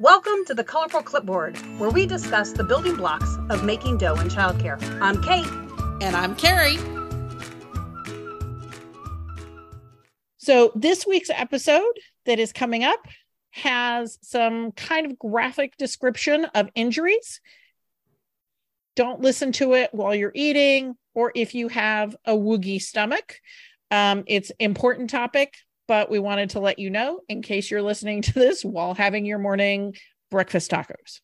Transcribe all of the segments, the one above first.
Welcome to the Colorful Clipboard, where we discuss the building blocks of making dough in childcare. I'm Kate. And I'm Carrie. So, this week's episode that is coming up has some kind of graphic description of injuries. Don't listen to it while you're eating or if you have a woogie stomach. Um, it's important topic, but we wanted to let you know in case you're listening to this while having your morning breakfast tacos.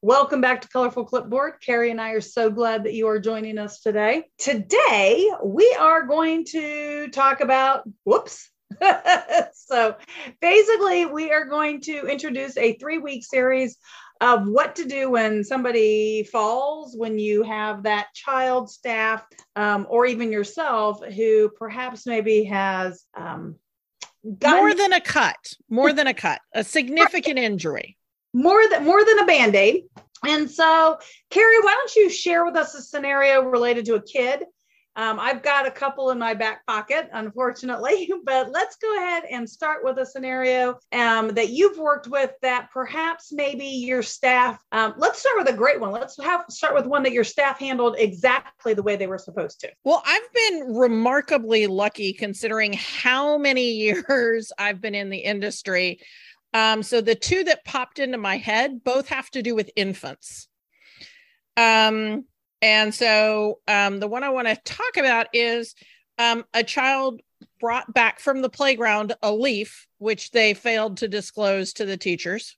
Welcome back to Colorful Clipboard. Carrie and I are so glad that you are joining us today. Today, we are going to talk about, whoops. so basically, we are going to introduce a three week series of what to do when somebody falls, when you have that child, staff, um, or even yourself who perhaps maybe has um, gotten- more than a cut, more than a cut, a significant injury, more than more than a band aid. And so, Carrie, why don't you share with us a scenario related to a kid um, I've got a couple in my back pocket, unfortunately, but let's go ahead and start with a scenario um, that you've worked with that perhaps maybe your staff. Um, let's start with a great one. Let's have start with one that your staff handled exactly the way they were supposed to. Well, I've been remarkably lucky considering how many years I've been in the industry. Um, so the two that popped into my head both have to do with infants. Um, and so um, the one I want to talk about is um, a child brought back from the playground a leaf, which they failed to disclose to the teachers.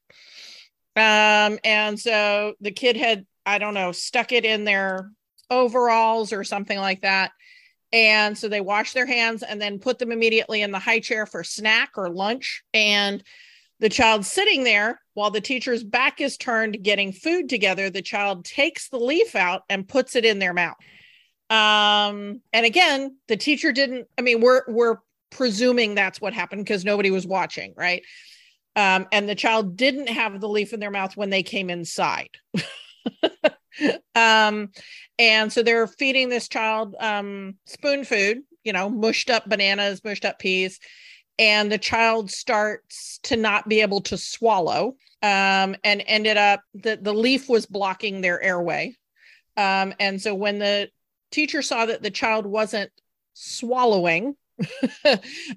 Um, and so the kid had, I don't know, stuck it in their overalls or something like that. And so they washed their hands and then put them immediately in the high chair for snack or lunch. And the child sitting there while the teacher's back is turned getting food together. The child takes the leaf out and puts it in their mouth. Um and again the teacher didn't i mean we're we're presuming that's what happened because nobody was watching right? Um and the child didn't have the leaf in their mouth when they came inside. Um and so they're feeding this child um spoon food you know mushed up bananas mushed up peas and the child starts to not be able to swallow um, and ended up the, the leaf was blocking their airway. Um, and so when the teacher saw that the child wasn't swallowing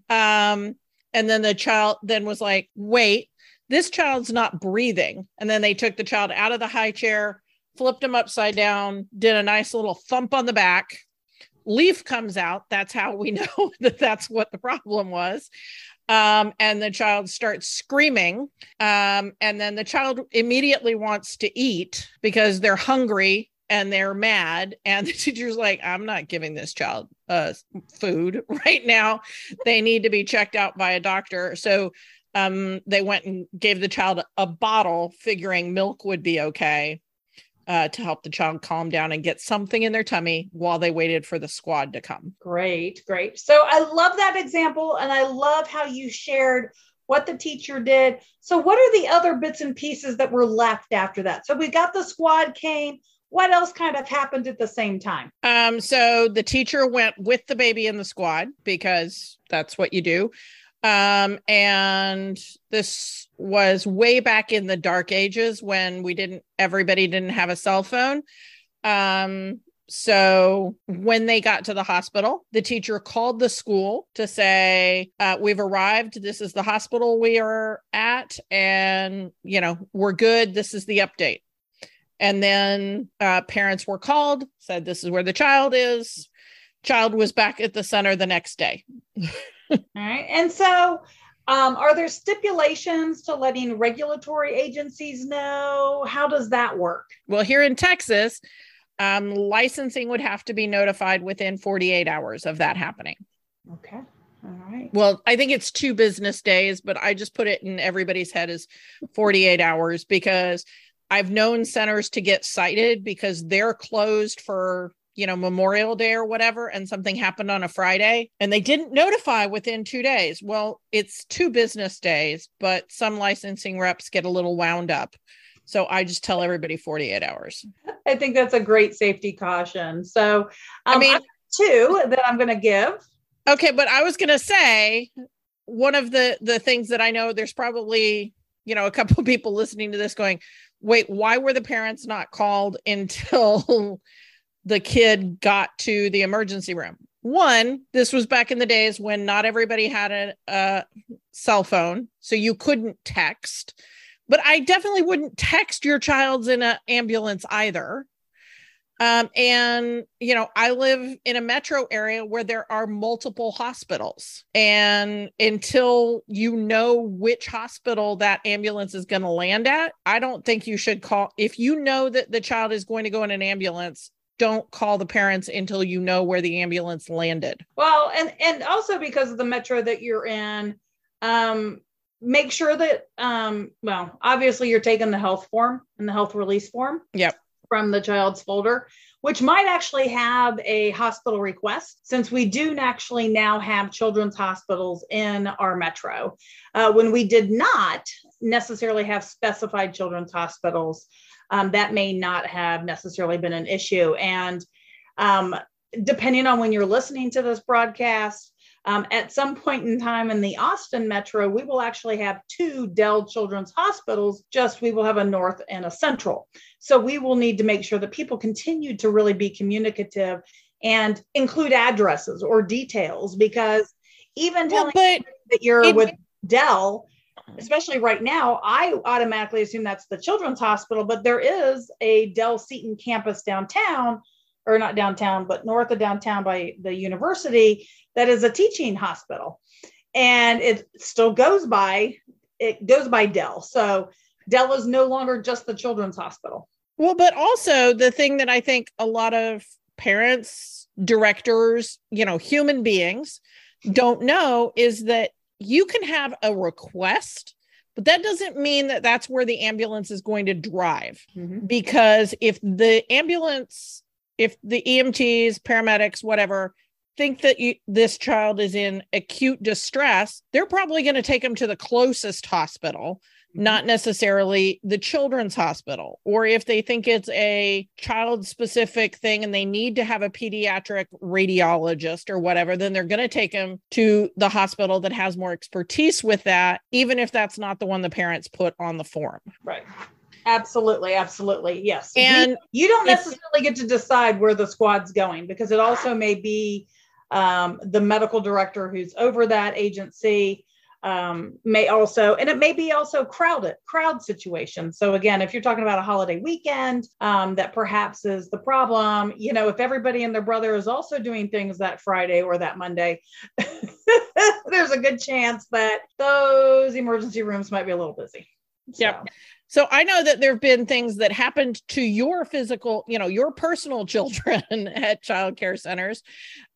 um, and then the child then was like wait this child's not breathing. And then they took the child out of the high chair flipped him upside down did a nice little thump on the back leaf comes out that's how we know that that's what the problem was. Um, and the child starts screaming um, and then the child immediately wants to eat because they're hungry and they're mad. And the teacher's like i'm not giving this child uh, food right now. They need to be checked out by a doctor. So um, they went and gave the child a bottle figuring milk would be okay uh, to help the child calm down and get something in their tummy while they waited for the squad to come. Great, great. So I love that example, and I love how you shared what the teacher did. So, what are the other bits and pieces that were left after that? So, we got the squad came. What else kind of happened at the same time? Um, so the teacher went with the baby in the squad because that's what you do. Um, and this was way back in the dark ages when we didn't, everybody didn't have a cell phone. Um, so when they got to the hospital, the teacher called the school to say, uh, We've arrived. This is the hospital we are at. And, you know, we're good. This is the update. And then uh, parents were called, said, This is where the child is. Child was back at the center the next day. All right. And so, um, are there stipulations to letting regulatory agencies know? How does that work? Well, here in Texas, um, licensing would have to be notified within 48 hours of that happening. Okay. All right. Well, I think it's two business days, but I just put it in everybody's head as 48 hours because I've known centers to get cited because they're closed for you know, Memorial Day or whatever, and something happened on a Friday and they didn't notify within two days. Well, it's two business days, but some licensing reps get a little wound up. So I just tell everybody 48 hours. I think that's a great safety caution. So, um, I mean, two that I'm going to give. Okay, but I was going to say one of the the things that I know there's probably you know, a couple of people listening to this going, wait, why were the parents not called until the kid got to the emergency room? One, this was back in the days when not everybody had a, a cell phone, so you couldn't text. But I definitely wouldn't text your child's in an ambulance either. Um, and, you know, I live in a metro area where there are multiple hospitals. And until you know which hospital that ambulance is going to land at, I don't think you should call. If you know that the child is going to go in an ambulance, don't call the parents until you know where the ambulance landed. Well, and and also because of the metro that you're in, um, make sure that um, well, obviously you're taking the health form and the health release form. Yep from the child's folder, which might actually have a hospital request since we do actually now have children's hospitals in our metro. Uh, when we did not necessarily have specified children's hospitals, um, that may not have necessarily been an issue. And um, depending on when you're listening to this broadcast, um, at some point in time in the Austin metro, we will actually have two Dell Children's Hospitals, just we will have a north and a central. So we will need to make sure that people continue to really be communicative and include addresses or details because even telling well, that you're it, with Dell, Mm. especially right now, I automatically assume that's the children's hospital, but there is a Dell Seton campus downtown or not downtown, but north of downtown by the university that is a teaching hospital. And it still goes by, it goes by Dell. So Dell is no longer just the children's hospital. Well, but also the thing that I think a lot of parents, directors, you know, human beings don't know is that you can have a request but that doesn't mean that that's where the ambulance is going to drive mm-hmm. because if the ambulance if the EMTs, paramedics, whatever, think that you, this child is in acute distress, they're probably going to take them to the closest hospital. Not necessarily the children's hospital. Or if they think it's a child specific thing and they need to have a pediatric radiologist or whatever, then they're going to take them to the hospital that has more expertise with that, even if that's not the one the parents put on the form. Right. Absolutely, absolutely. Yes. And we, you don't necessarily get to decide where the squad's going because it also may be um, the medical director who's over that agency um, may also, and it may be also crowded, crowd situation. So again, if you're talking about a holiday weekend, um, that perhaps is the problem. You know, if everybody and their brother is also doing things that Friday or that Monday, there's a good chance that those emergency rooms might be a little busy. So. Yep. So I know that there have been things that happened to your physical, you know, your personal children at child care centers.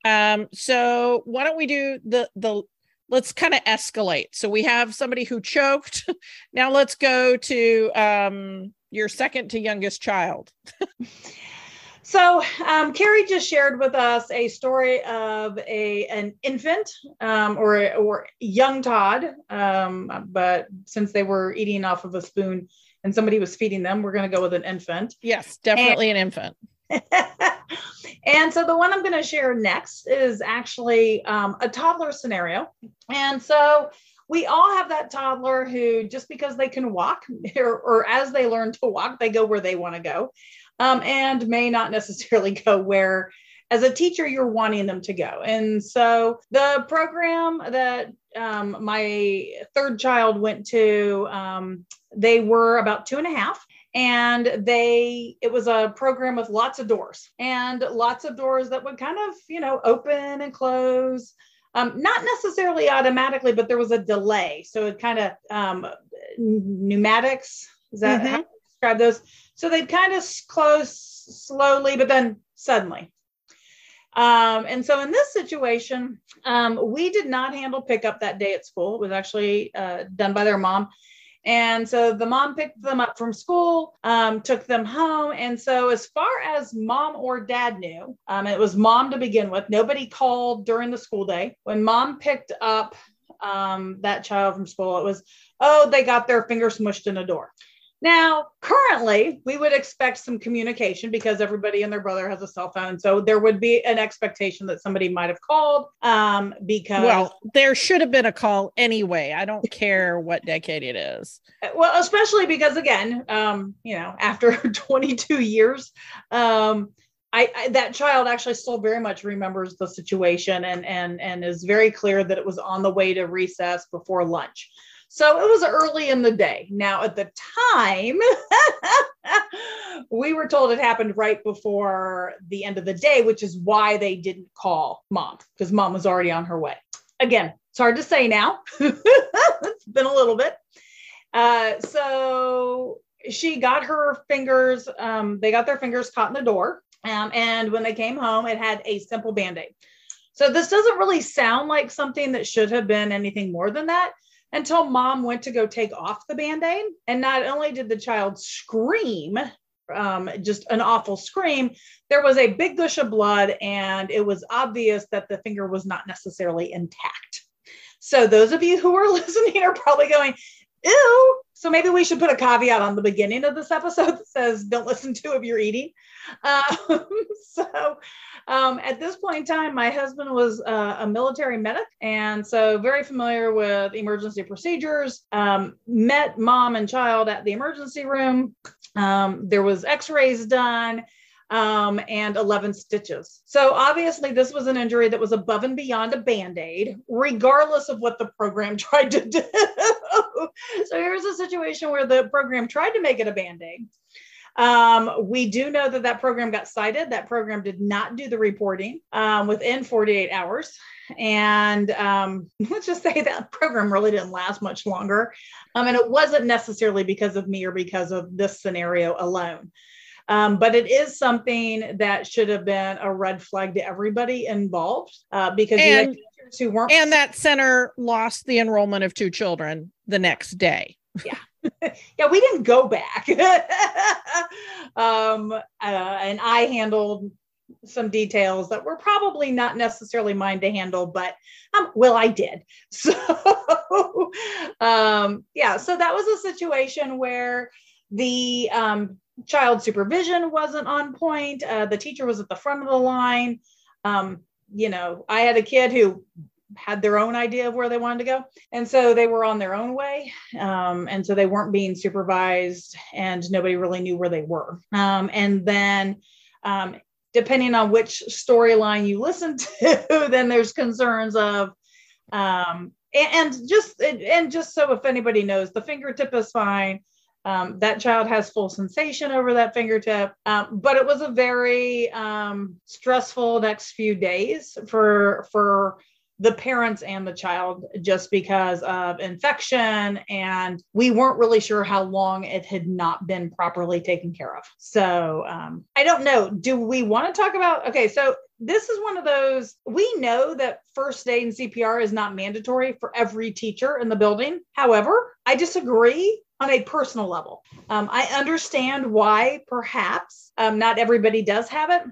Um, so why don't we do the the let's kind of escalate. So we have somebody who choked. now let's go to um, your second to youngest child. So um, Carrie just shared with us a story of a an infant um, or or young Todd, um, but since they were eating off of a spoon and somebody was feeding them, we're going to go with an infant. Yes, definitely and, an infant. and so the one I'm going to share next is actually um, a toddler scenario, and so we all have that toddler who just because they can walk or, or as they learn to walk, they go where they want to go um, and may not necessarily go where as a teacher you're wanting them to go. And so the program that um, my third child went to um, they were about two and a half and they it was a program with lots of doors and lots of doors that would kind of you know open and close um, not necessarily automatically but there was a delay so it kind of um, pneumatics is that mm-hmm. how describe those so they'd kind of close slowly, but then suddenly. Um, and so in this situation, um, we did not handle pickup that day at school. It was actually uh, done by their mom. And so the mom picked them up from school, um, took them home. And so, as far as mom or dad knew, um, it was mom to begin with. Nobody called during the school day. When mom picked up um, that child from school, it was, oh, they got their finger smushed in a door. Now, currently, we would expect some communication because everybody and their brother has a cell phone. So there would be an expectation that somebody might have called um, because. Well, there should have been a call anyway. I don't care what decade it is. Well, especially because, again, um, you know, after 22 years, um, I, I, that child actually still very much remembers the situation and and and is very clear that it was on the way to recess before lunch. So it was early in the day. Now, at the time, we were told it happened right before the end of the day, which is why they didn't call mom because mom was already on her way. Again, it's hard to say now. it's been a little bit. Uh, so she got her fingers, um, they got their fingers caught in the door. Um, and when they came home, it had a simple band aid. So this doesn't really sound like something that should have been anything more than that until mom went to go take off the band aid. And not only did the child scream, um, just an awful scream, there was a big gush of blood, and it was obvious that the finger was not necessarily intact. So, those of you who are listening are probably going, Ew. So, maybe we should put a caveat on the beginning of this episode that says, Don't listen to if you're eating. Um, so, um, at this point in time, my husband was uh, a military medic, and so very familiar with emergency procedures. Um, met mom and child at the emergency room. Um, there was X-rays done. Um, and 11 stitches. So obviously, this was an injury that was above and beyond a band aid, regardless of what the program tried to do. so here's a situation where the program tried to make it a band aid. Um, we do know that that program got cited. That program did not do the reporting um, within 48 hours. And um, let's just say that program really didn't last much longer. Um, and it wasn't necessarily because of me or because of this scenario alone. Um, but it is something that should have been a red flag to everybody involved uh, because and, who weren't. And that center lost the enrollment of two children the next day. Yeah. yeah, we didn't go back. um, uh, and I handled some details that were probably not necessarily mine to handle, but um, well, I did. So, um, yeah, so that was a situation where the um, child supervision wasn't on point. Uh, the teacher was at the front of the line. Um, you know, I had a kid who had their own idea of where they wanted to go. And so they were on their own way. Um, and so they weren't being supervised and nobody really knew where they were. Um, and then, um, depending on which storyline you listen to, then there's concerns of, um, and, just, and just so if anybody knows, the fingertip is fine. Um, that child has full sensation over that fingertip, um, but it was a very um, stressful next few days for for the parents and the child just because of infection. And we weren't really sure how long it had not been properly taken care of. So um, i don't know. Do we want to talk about okay so this is one of those we know that first aid and cpr is not mandatory for every teacher in the building. However i disagree on a personal level um, i understand why perhaps um, not everybody does have it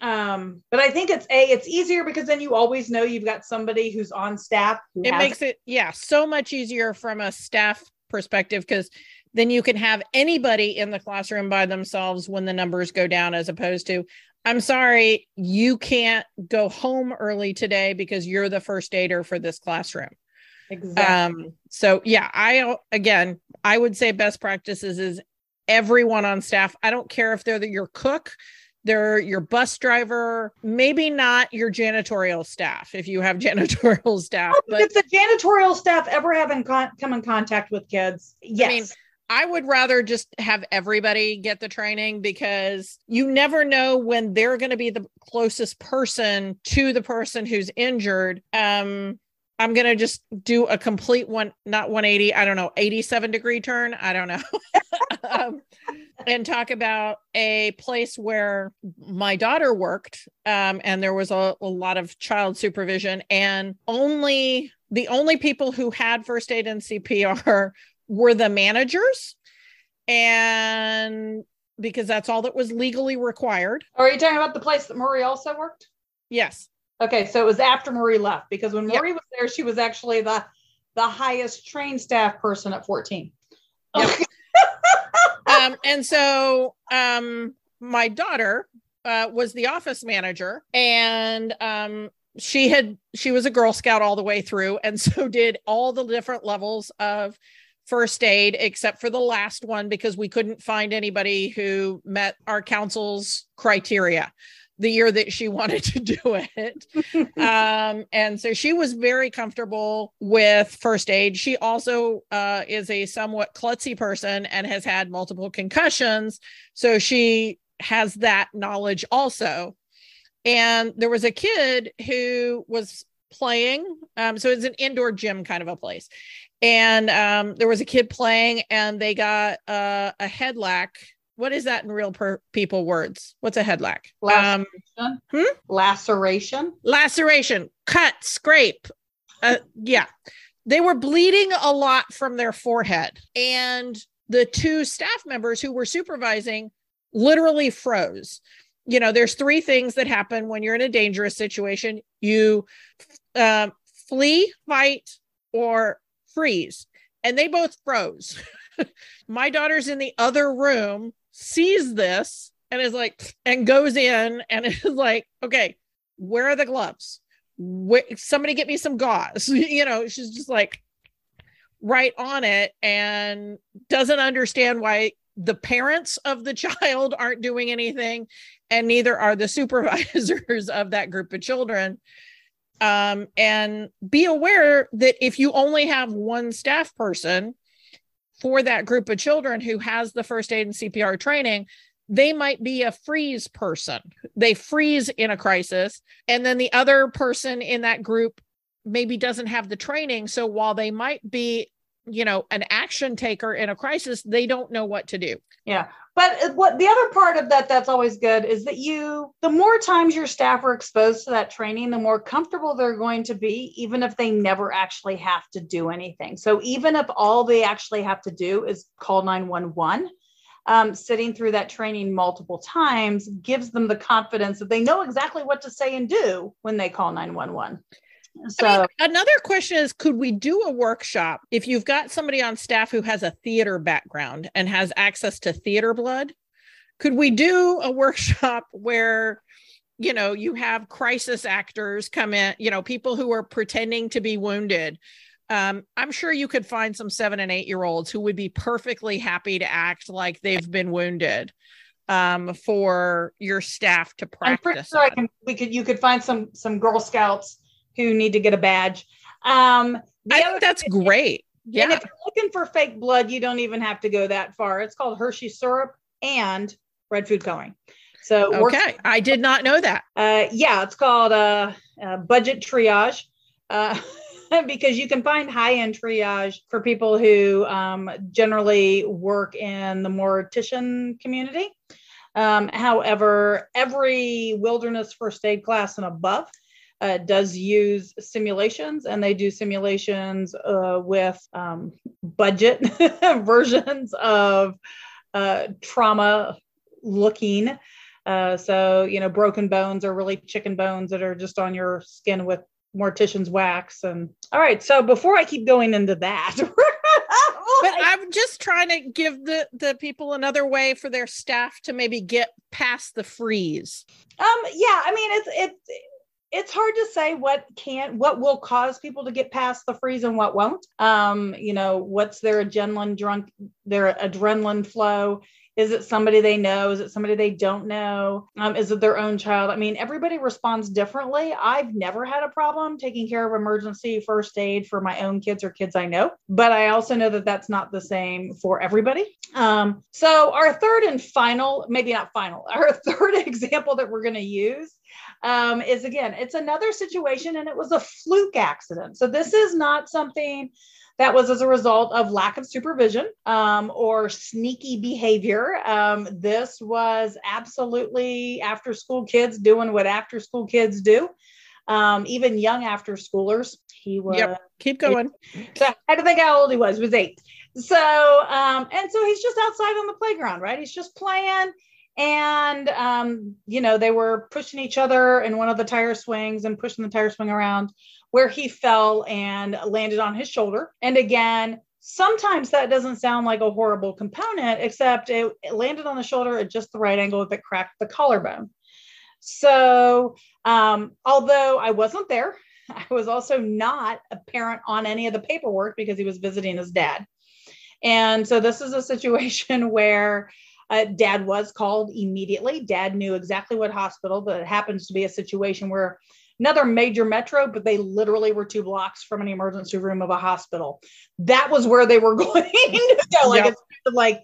um, but I think it's a it's easier because then you always know you've got somebody who's on staff. Who it makes it yeah so much easier from a staff perspective because then you can have anybody in the classroom by themselves when the numbers go down as opposed to I'm sorry, you can't go home early today because you're the first aider for this classroom. Exactly. Um, so yeah, I again, I would say best practices is everyone on staff. I don't care if they're the, your cook, they're your bus driver, maybe not your janitorial staff if you have janitorial staff. Oh, but if the janitorial staff ever have in con- come in contact with kids, yes. I mean, I would rather just have everybody get the training because you never know when they're going to be the closest person to the person who's injured. Um, I'm going to just do a complete one, not 180, I don't know, 87 degree turn. I don't know. um, and talk about a place where my daughter worked um, and there was a, a lot of child supervision and only the only people who had first aid and cpr were the managers and because that's all that was legally required are you talking about the place that Murray also worked yes okay so it was after marie left because when marie yep. was there she was actually the the highest trained staff person at 14 yep. um, and so um, my daughter uh, was the office manager, and um, she had she was a Girl Scout all the way through, and so did all the different levels of first aid except for the last one because we couldn't find anybody who met our council's criteria the year that she wanted to do it. um, and so she was very comfortable with first aid. She also uh, is a somewhat klutzy person and has had multiple concussions. So she has that knowledge also. And there was a kid who was playing. Um, so it's an indoor gym kind of a place. And um, there was a kid playing and they got uh, a head lac what is that in real per- people words? What's a head lac? Laceration. Um, hmm? Laceration. Laceration. Cut. Scrape. Uh, yeah, they were bleeding a lot from their forehead, and the two staff members who were supervising literally froze. You know, there's three things that happen when you're in a dangerous situation: you uh, flee, fight, or freeze, and they both froze. My daughter's in the other room sees this and is like, and goes in and is like, okay, where are the gloves? Where, somebody get me some gauze. you know, she's just like right on it and doesn't understand why the parents of the child aren't doing anything and neither are the supervisors of that group of children um, and be aware that if you only have one staff person for that group of children who has the first aid and CPR training, they might be a freeze person. They freeze in a crisis. And then the other person in that group maybe doesn't have the training. So while they might be, you know, an action taker in a crisis, they don't know what to do. Yeah. But what the other part of that that's always good is that you, the more times your staff are exposed to that training, the more comfortable they're going to be, even if they never actually have to do anything. So even if all they actually have to do is call 911, um, sitting through that training multiple times gives them the confidence that they know exactly what to say and do when they call 911. So I mean, another question is could we do a workshop if you've got somebody on staff who has a theater background and has access to theater blood? Could we do a workshop where you know you have crisis actors come in, you know, people who are pretending to be wounded? Um, I'm sure you could find some seven and eight year olds who would be perfectly happy to act like they've been wounded um, for your staff to practice. I'm pretty sure I can, we could you could find some some Girl Scouts who need to get a badge. Um, I think that's great. Yeah. And if you're looking for fake blood, you don't even have to go that far. It's called Hershey syrup and red food coloring. So okay, I did not know that. Uh, yeah, it's called uh, uh budget triage. Uh, because you can find high end triage for people who um, generally work in the mortician community. Um, however, every wilderness first aid class and above uh, does use simulations and they do simulations uh, with um, budget versions of uh, trauma looking. Uh, so, you know, broken bones are really chicken bones that are just on your skin with mortician's wax. And all right, so before I keep going into that, but I'm just trying to give the the people another way for their staff to maybe get past the freeze. Um, yeah, I mean it's it's it's hard to say what can what will cause people to get past the freeze and what won't. Um you know what's their adrenaline drunk their adrenaline flow? Is it somebody they know? Is it somebody they don't know? Um, is it their own child? I mean everybody responds differently. I've never had a problem taking care of emergency first aid for my own kids or kids i know but i also know that that's not the same for everybody. Um, so our third and final maybe not final our third example that we're going to use um, is again, it's another situation and it was a fluke accident. So this is not something that was as a result of lack of supervision um, or sneaky behavior. Um, this was absolutely after school kids doing what after school kids do. Um, even young after schoolers. He was. Yep. Keep going. So I had to think how old he was. He was eight. So, um, and so he's just outside on the playground, right? He's just playing and um, you know they were pushing each other in one of the tire swings and pushing the tire swing around where he fell and landed on his shoulder and again sometimes that doesn't sound like a horrible component, except it, it landed on the shoulder at just the right angle that cracked the collarbone. So, um, although I wasn't there, I was also not a parent on any of the paperwork because he was visiting his dad. And so, this is a situation where uh, dad was called immediately. Dad knew exactly what hospital, but it happens to be a situation where another major metro, but they literally were two blocks from an emergency room of a hospital. That was where they were going to go. Like, yep. it's like,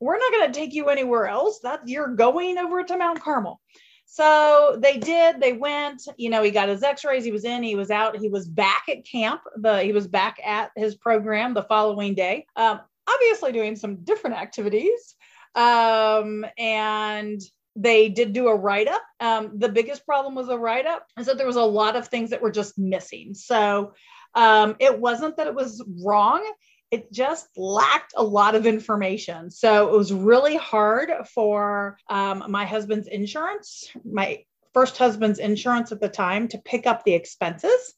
we're not going to take you anywhere else. That you're going over to Mount Carmel. So they did, they went, you know, he got his x-rays, he was in, he was out, he was back at camp. The he was back at his program the following day. Um, obviously doing some different activities. Um, and they did do a write up. Um, the biggest problem was a write up is that there was a lot of things that were just missing. So um, it wasn't that it was wrong, it just lacked a lot of information. So it was really hard for um, my husband's insurance, my first husband's insurance at the time, to pick up the expenses.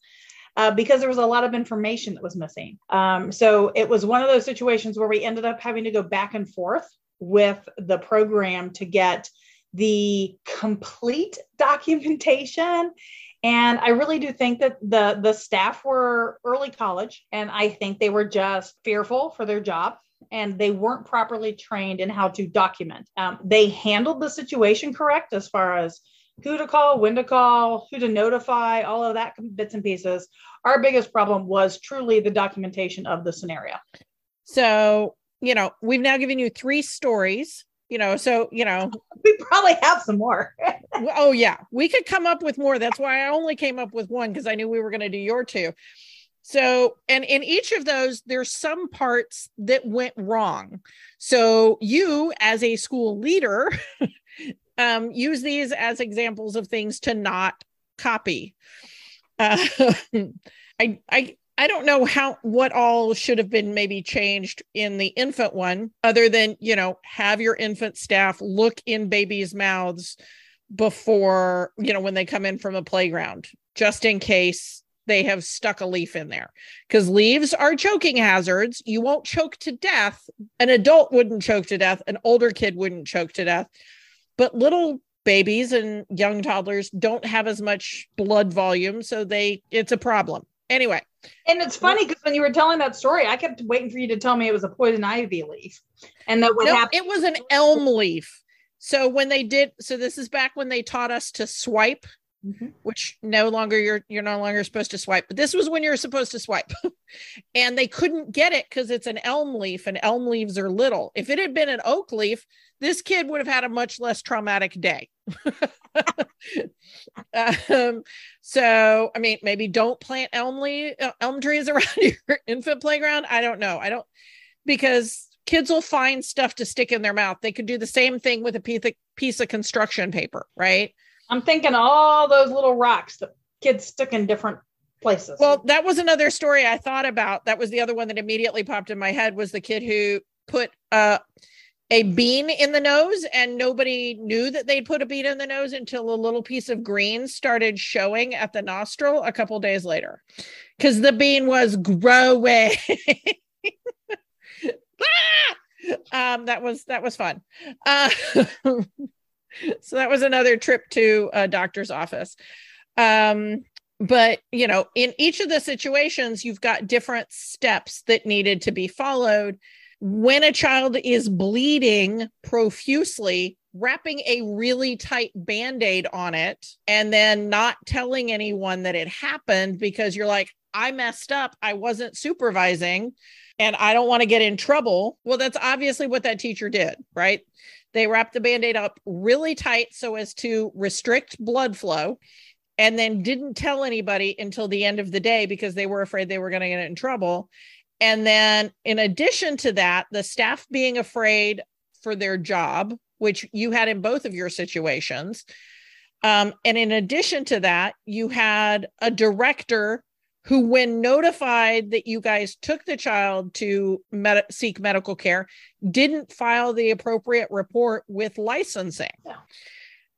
Uh, because there was a lot of information that was missing. Um, so it was one of those situations where we ended up having to go back and forth with the program to get the complete documentation. And i really do think that the the staff were early college and i think they were just fearful for their job and they weren't properly trained in how to document. Um, they handled the situation correct as far as who to call when to call who to notify all of that bits and pieces. Our biggest problem was truly the documentation of the scenario. So you know we've now given you three stories you know so you know. We probably have some more. Oh yeah. We could come up with more. That's why i only came up with one because i knew we were going to do your two. So and in each of those there's some parts that went wrong. So you as a school leader um, use these as examples of things to not copy. Uh, I, I I don't know how what all should have been maybe changed in the infant one, other than you know have your infant staff look in babies' mouths before you know when they come in from a playground, just in case they have stuck a leaf in there because leaves are choking hazards. You won't choke to death. An adult wouldn't choke to death. An older kid wouldn't choke to death. But little babies and young toddlers don't have as much blood volume. So they, it's a problem. Anyway, and it's funny because when you were telling that story, I kept waiting for you to tell me it was a poison ivy leaf, and that what no, happened. It was an elm leaf. So when they did, so this is back when they taught us to swipe, mm-hmm. which no longer you're you're no longer supposed to swipe, but this was when you're supposed to swipe, and they couldn't get it because it's an elm leaf, and elm leaves are little. If it had been an oak leaf, this kid would have had a much less traumatic day. um, so, I mean, maybe don't plant elm leaf, uh, elm trees around your infant playground. I don't know. I don't because kids will find stuff to stick in their mouth. They could do the same thing with a piece of, piece of construction paper, right? I'm thinking all those little rocks that kids stick in different places. Well, that was another story I thought about. That was the other one that immediately popped in my head was the kid who put uh a bean in the nose and nobody knew that they'd put a bean in the nose until a little piece of green started showing at the nostril a couple days later because the bean was growing ah! um, that was that was fun uh, so that was another trip to a doctor's office um, but you know in each of the situations you've got different steps that needed to be followed when a child is bleeding profusely, wrapping a really tight band aid on it and then not telling anyone that it happened because you're like, I messed up. I wasn't supervising and I don't want to get in trouble. Well, that's obviously what that teacher did, right? They wrapped the band aid up really tight so as to restrict blood flow and then didn't tell anybody until the end of the day because they were afraid they were going to get in trouble. And then, in addition to that, the staff being afraid for their job, which you had in both of your situations. Um, and in addition to that, you had a director who, when notified that you guys took the child to med- seek medical care, didn't file the appropriate report with licensing. Yeah.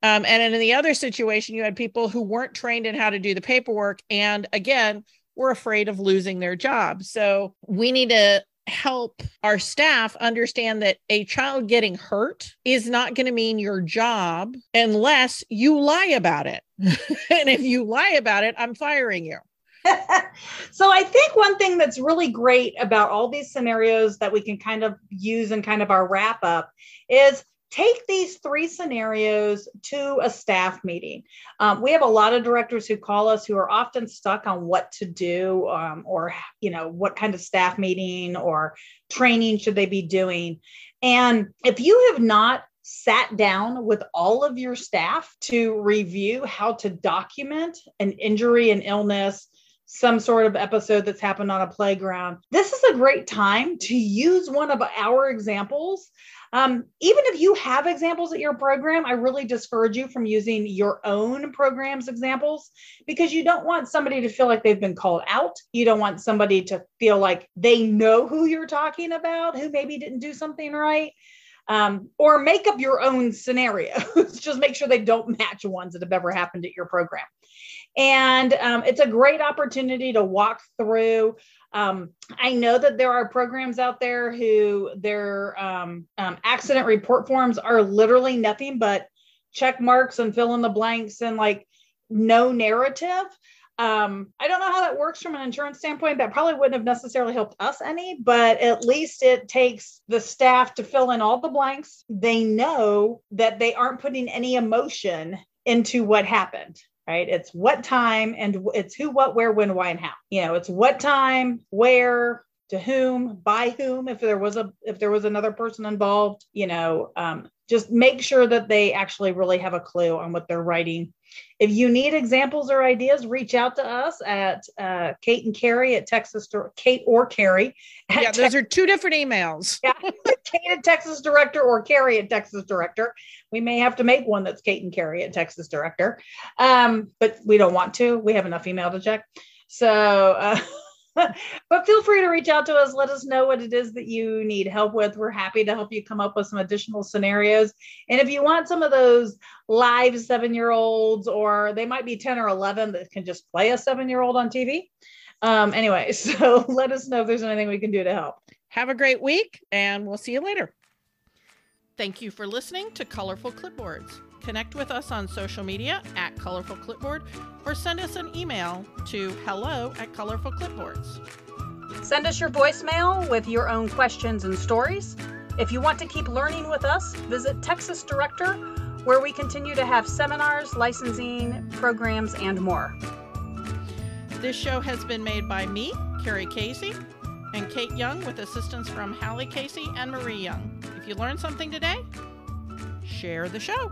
Um, and in the other situation, you had people who weren't trained in how to do the paperwork. And again, were afraid of losing their job. So we need to help our staff understand that a child getting hurt is not going to mean your job unless you lie about it. and if you lie about it, I'm firing you. so I think one thing that's really great about all these scenarios that we can kind of use in kind of our wrap up is take these three scenarios to a staff meeting. Um, we have a lot of directors who call us who are often stuck on what to do um, or, you know, what kind of staff meeting or training should they be doing. And if you have not sat down with all of your staff to review how to document an injury and illness some sort of episode that's happened on a playground. This is a great time to use one of our examples. Um, even if you have examples at your program, I really discourage you from using your own program's examples because you don't want somebody to feel like they've been called out. You don't want somebody to feel like they know who you're talking about, who maybe didn't do something right. Um, or make up your own scenarios. Just make sure they don't match ones that have ever happened at your program. And um, it's a great opportunity to walk through. Um, I know that there are programs out there who their um, um, accident report forms are literally nothing but check marks and fill in the blanks and like no narrative. Um, I don't know how that works from an insurance standpoint. That probably wouldn't have necessarily helped us any, but at least it takes the staff to fill in all the blanks. They know that they aren't putting any emotion into what happened right? It's what time and it's who, what, where, when, why, and how. You know, it's what time, where, to whom, by whom, if there was a if there was another person involved, you know, um, just make sure that they actually really have a clue on what they're writing. If you need examples or ideas, reach out to us at uh, Kate and Carrie at Texas, Kate or Carrie. Yeah, those are two different emails. yeah, Kate at Texas Director or Carrie at Texas Director. We may have to make one that's Kate and Carrie at Texas Director, um, but we don't want to. We have enough email to check. So, uh, but feel free to reach out to us. Let us know what it is that you need help with. We're happy to help you come up with some additional scenarios. And if you want some of those live seven year olds, or they might be 10 or 11 that can just play a seven year old on TV. Um, anyway, so let us know if there's anything we can do to help. Have a great week, and we'll see you later. Thank you for listening to Colorful Clipboards. Connect with us on social media at Colorful Clipboard or send us an email to hello at Colorful Clipboards. Send us your voicemail with your own questions and stories. If you want to keep learning with us, visit Texas Director, where we continue to have seminars, licensing, programs, and more. This show has been made by me, Carrie Casey, and Kate Young with assistance from Hallie Casey and Marie Young. If you learned something today, share the show.